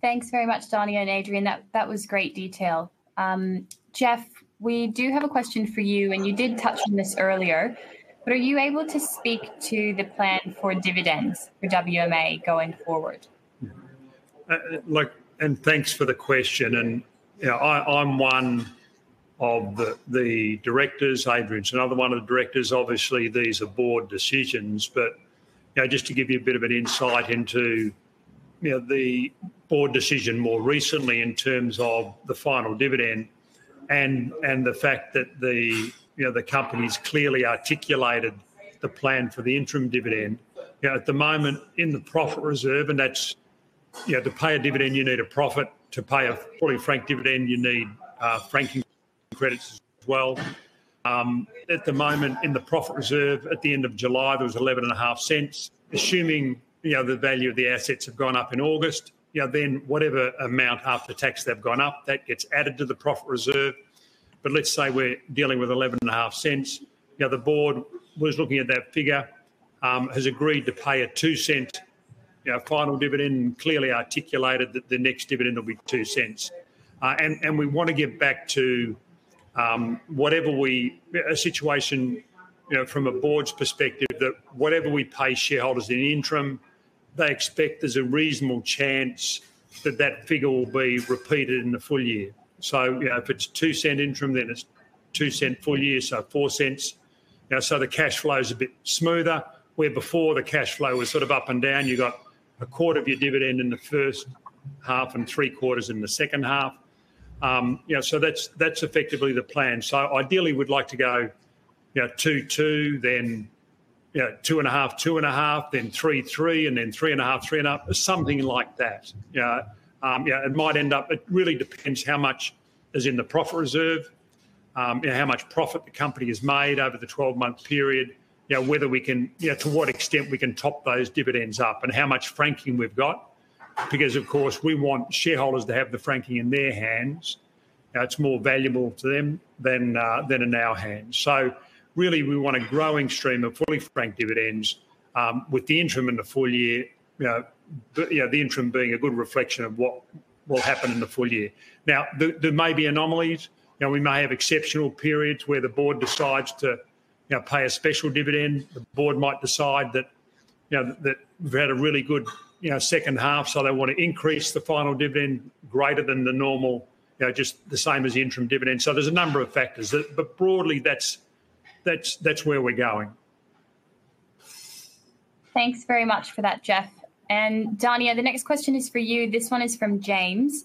Thanks very much, Dania and Adrian. That that was great detail. Um, Geoff, we do have a question for you, and you did touch on this earlier. But are you able to speak to the plan for dividends for WMA going forward? Uh, like, and thanks for the question. And you know, I, I'm one of the, the directors. Adrian's another one of the directors. Obviously, these are board decisions, but you know, just to give you a bit of an insight into you know, the board decision more recently in terms of the final dividend and and the fact that the you know the company's clearly articulated the plan for the interim dividend. You know, at the moment in the profit reserve, and that's you know to pay a dividend you need a profit. To pay a fully franked dividend you need uh, franking credits as well. Um, at the moment, in the profit reserve, at the end of July, there was 11.5 cents. Assuming you know the value of the assets have gone up in August, you know, then whatever amount after tax they've gone up, that gets added to the profit reserve. But let's say we're dealing with 11.5 cents. You know, the board was looking at that figure, um, has agreed to pay a two cent you know, final dividend clearly articulated that the next dividend will be two cents. Uh, and, and we want to get back to um, whatever we, a situation, you know, from a board's perspective, that whatever we pay shareholders in interim, they expect there's a reasonable chance that that figure will be repeated in the full year. So, you know, if it's two cent interim, then it's two cent full year, so four cents. Know, so the cash flow is a bit smoother. Where before the cash flow was sort of up and down, you got a quarter of your dividend in the first half and three quarters in the second half. Um, you know, so that's that's effectively the plan. So ideally, we'd like to go, you know, two two, then you know, two and a half, two and a half, then three three, and then three and a half, three and a half, something like that. You know, um, yeah, it might end up. It really depends how much is in the profit reserve, um, you know, how much profit the company has made over the 12 month period. You know, whether we can, you know, to what extent we can top those dividends up, and how much franking we've got because of course we want shareholders to have the franking in their hands. It's more valuable to them than uh, than in our hands. So really, we want a growing stream of fully franked dividends um, with the interim and the full year. The interim being a good reflection of what will happen in the full year. Now, there, may be anomalies. We may have exceptional periods where the board decides to, pay a special dividend. The board might decide that, you know, that we've had a really good you know, second half, so they want to increase the final dividend greater than the normal, you know, just the same as the interim dividend. So there's a number of factors, that, but broadly, that's that's that's where we're going. Thanks very much for that, Geoff. And Dania, the next question is for you. This one is from James.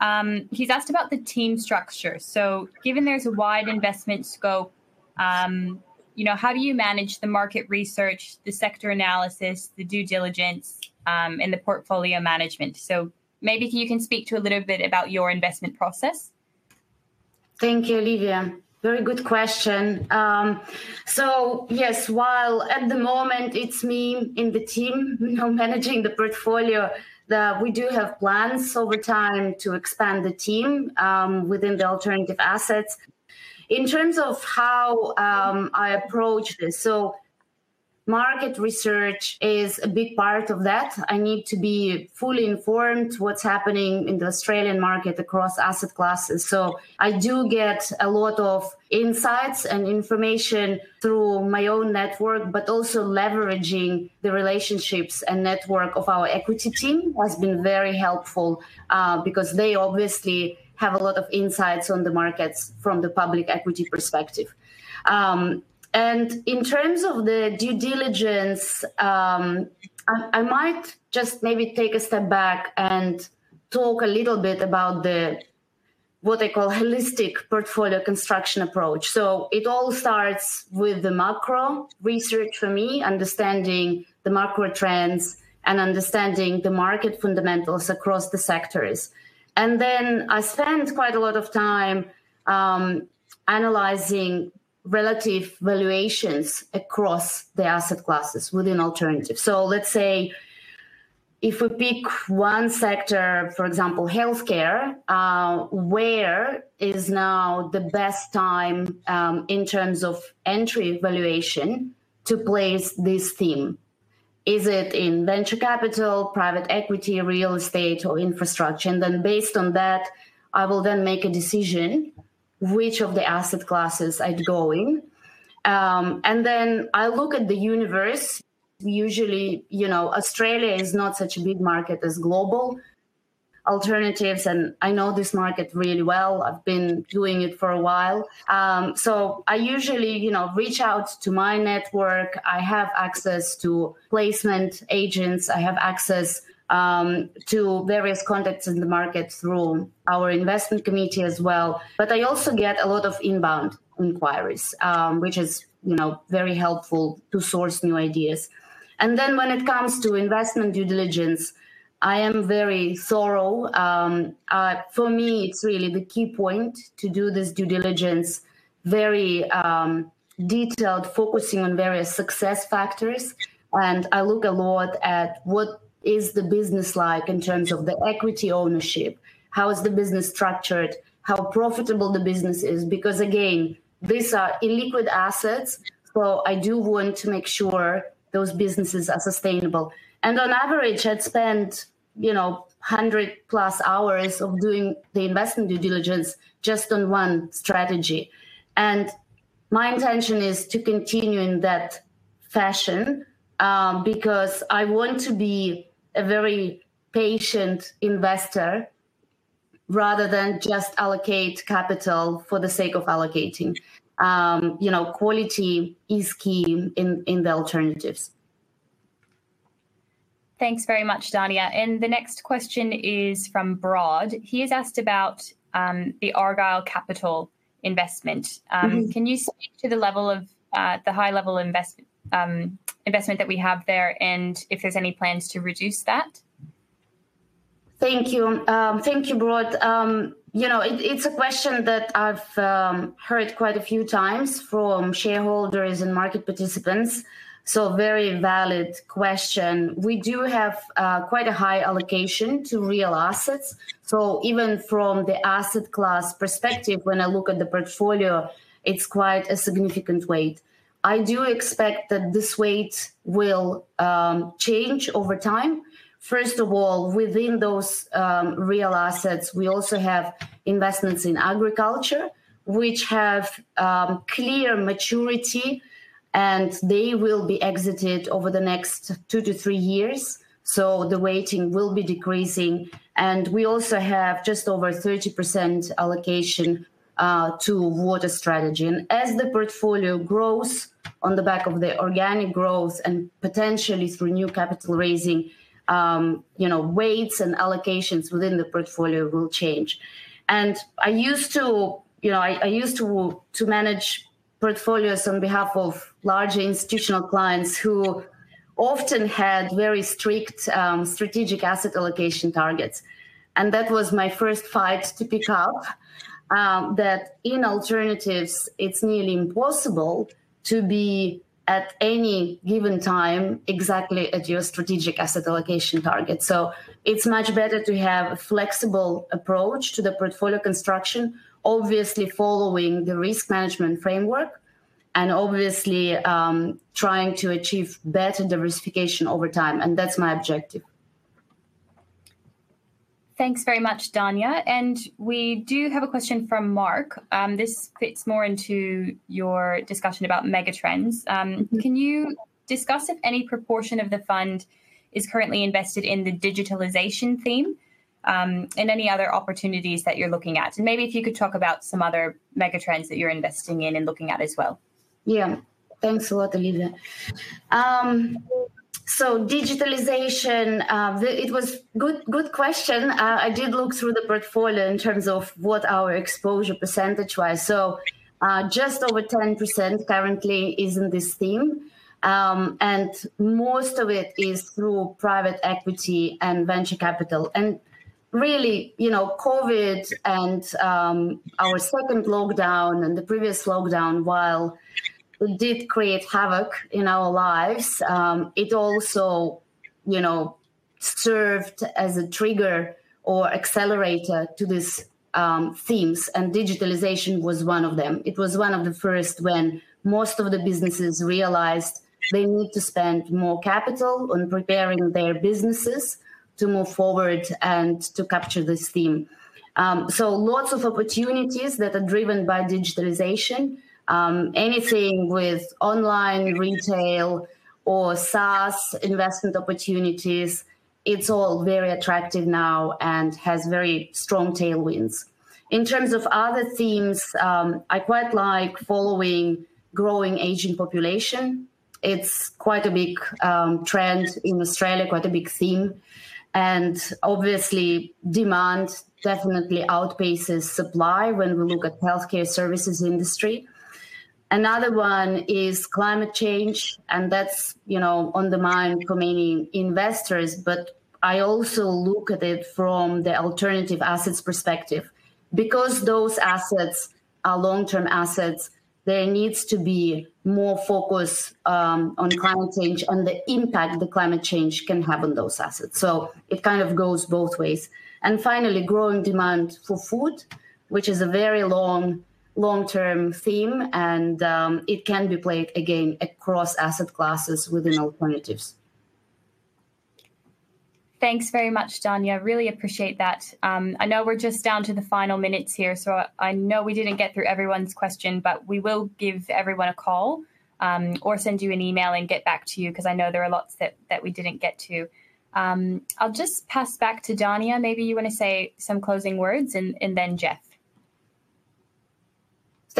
Um, he's asked about the team structure. So, given there's a wide investment scope, um, you know, how do you manage the market research, the sector analysis, the due diligence, um, in the portfolio management. So maybe you can speak to a little bit about your investment process. Thank you, Olivia. Very good question. Um, so yes, while at the moment it's me in the team, you know, managing the portfolio, the, we do have plans over time to expand the team um, within the alternative assets. In terms of how um, I approach this, so market research is a big part of that. I need to be fully informed what's happening in the Australian market across asset classes. So I do get a lot of insights and information through my own network, but also leveraging the relationships and network of our equity team has been very helpful uh, because they obviously have a lot of insights on the markets from the public equity perspective. Um, and in terms of the due diligence, um, I, I, might just maybe take a step back and talk a little bit about the what I call holistic portfolio construction approach. So it all starts with the macro research for me, understanding the macro trends and understanding the market fundamentals across the sectors. And then I spend quite a lot of time um, analyzing relative valuations across the asset classes within alternatives. So let's say if we pick one sector, for example, healthcare, uh, where is now the best time um, in terms of entry valuation to place this theme? Is it in venture capital, private equity, real estate, or infrastructure? And then based on that, I will then make a decision which of the asset classes I'd go in. Um, and then I look at the universe. Usually you know australia is not such a big market as global. Alternatives and i know this market really well. I've been doing it for a while. Um, so i usually you know reach out to my network. I have access to placement agents. I have access um, to various contacts in the market through our investment committee as well but i also get a lot of inbound inquiries um, which is you know very helpful to source new ideas and then when it comes to investment due diligence, I am very thorough. Um, uh, for me, it's really the key point to do this due diligence very um, detailed, focusing on various success factors. And I look a lot at what is the business like in terms of the equity ownership, how is the business structured, how profitable the business is, because again, these are illiquid assets. So I do want to make sure those businesses are sustainable. And on average, I'd spend, you know, 100 plus hours of doing the investment due diligence just on one strategy. And my intention is to continue in that fashion um, because I want to be a very patient investor rather than just allocate capital for the sake of allocating um, you know, quality is key in, in the alternatives. Thanks very much, Dania. And the next question is from Brad. He has asked about um, the Argyle Capital investment. Um, mm-hmm. Can you speak to the level of uh, the high level investment um, investment that we have there, and if there's any plans to reduce that? Thank you. Um, thank you, Brad. Um, you know, it, it's a question that I've um, heard quite a few times from shareholders and market participants. So, very valid question. We do have uh, quite a high allocation to real assets. So, even from the asset class perspective, when I look at the portfolio, it's quite a significant weight. I do expect that this weight will um, change over time First of all, within those um, real assets, we also have investments in agriculture, which have um, clear maturity and they will be exited over the next two to three years. So the weighting will be decreasing. And we also have just over 30% allocation uh, to water strategy. And as the portfolio grows on the back of the organic growth and potentially through new capital raising, um, you know, weights and allocations within the portfolio will change. And I used to, you know, I, I used to to manage portfolios on behalf of larger institutional clients who often had very strict um, strategic asset allocation targets. And that was my first fight to pick up um, that in alternatives, it's nearly impossible to be at any given time exactly at your strategic asset allocation target. So it's much better to have a flexible approach to the portfolio construction, obviously following the risk management framework and obviously um, trying to achieve better diversification over time. And that's my objective. Thanks very much, Dania. And we do have a question from Mark. Um, this fits more into your discussion about megatrends. Um, mm-hmm. Can you discuss if any proportion of the fund is currently invested in the digitalization theme um, and any other opportunities that you're looking at? And maybe if you could talk about some other megatrends that you're investing in and looking at as well. Yeah, thanks a lot, Olivia. So digitalization, uh, the, it was good. Good question. Uh, I did look through the portfolio in terms of what our exposure percentage was. So uh, just over ten percent currently is in this theme, um, and most of it is through private equity and venture capital. And really, you know, COVID and um, our second lockdown and the previous lockdown, while did create havoc in our lives. Um, it also, you know, served as a trigger or accelerator to these um, themes, and digitalization was one of them. It was one of the first when most of the businesses realized they need to spend more capital on preparing their businesses to move forward and to capture this theme. Um, so, lots of opportunities that are driven by digitalization um, anything with online retail or SaaS investment opportunities, it's all very attractive now and has very strong tailwinds. In terms of other themes, um, I quite like following growing aging population. It's quite a big um, trend in Australia, quite a big theme. And obviously, demand definitely outpaces supply when we look at healthcare services industry. Another one is climate change, and that's you know on the mind for many investors. But I also look at it from the alternative assets perspective, because those assets are long-term assets. There needs to be more focus um, on climate change and the impact the climate change can have on those assets. So it kind of goes both ways. And finally, growing demand for food, which is a very long long-term theme, and um, it can be played again across asset classes within alternatives. Thanks very much, Dania. Really appreciate that. Um, I know we're just down to the final minutes here, so I know we didn't get through everyone's question, but we will give everyone a call um, or send you an email and get back to you because I know there are lots that, that we didn't get to. Um, I'll just pass back to Dania. Maybe you want to say some closing words and, and then Geoff.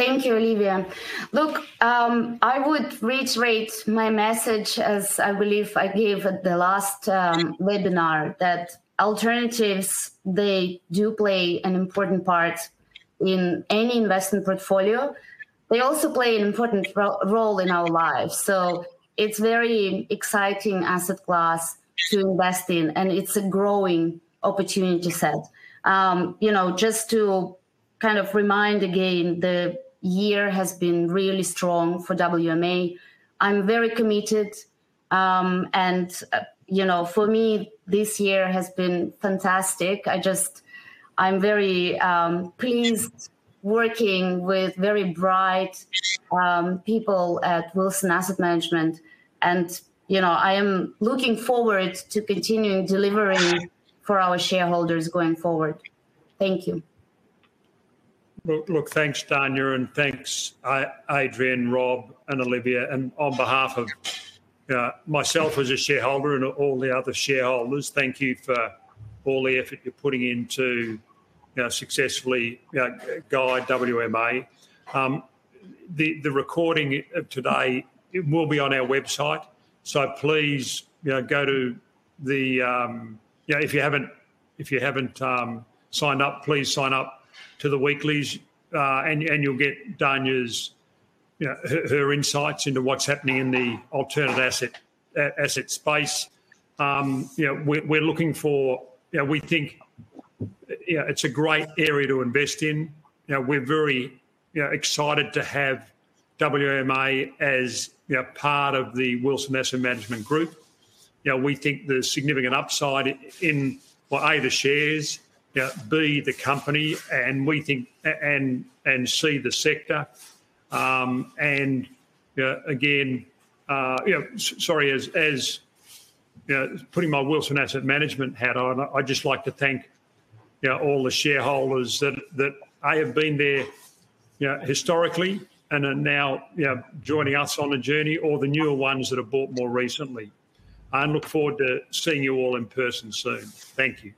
Thank you, Olivia. Look, um, I would reiterate my message as I believe I gave at the last um, webinar that alternatives they do play an important part in any investment portfolio. They also play an important ro- role in our lives. So it's very exciting asset class to invest in, and it's a growing opportunity set. Um, you know, just to kind of remind again, the year has been really strong for WMA. I'm very committed. Um, and, uh, you know, for me, this year has been fantastic. I just, I'm very um, pleased working with very bright um, people at Wilson Asset Management. And, you know, I am looking forward to continuing delivering for our shareholders going forward. Thank you. Look, look, thanks, Dania, and thanks, Adrian, Rob, and Olivia. And on behalf of uh, myself as a shareholder and all the other shareholders, thank you for all the effort you're putting into you know, successfully you know, guide WMA. Um, the, the recording of today will be on our website, so please you know, go to the um, you know, if you haven't if you haven't um, signed up, please sign up to the weeklies, uh, and and you'll get Dania's you know, her, her, insights into what's happening in the alternate asset asset space. Um, you know, we're, we're looking for. You know, we think you know, it's a great area to invest in. You know, we're very you know, excited to have WMA as you know, part of the Wilson Asset Management Group. You know, we think there's significant upside in well, A, the shares, you know, B the company, and we think and and C the sector, um, and you know, again, uh, you know, sorry, as as you know, putting my Wilson Asset Management hat on, I'd just like to thank you know, all the shareholders that that I have been there, you know, historically and are now you know, joining us on the journey, or the newer ones that have bought more recently. I look forward to seeing you all in person soon. Thank you.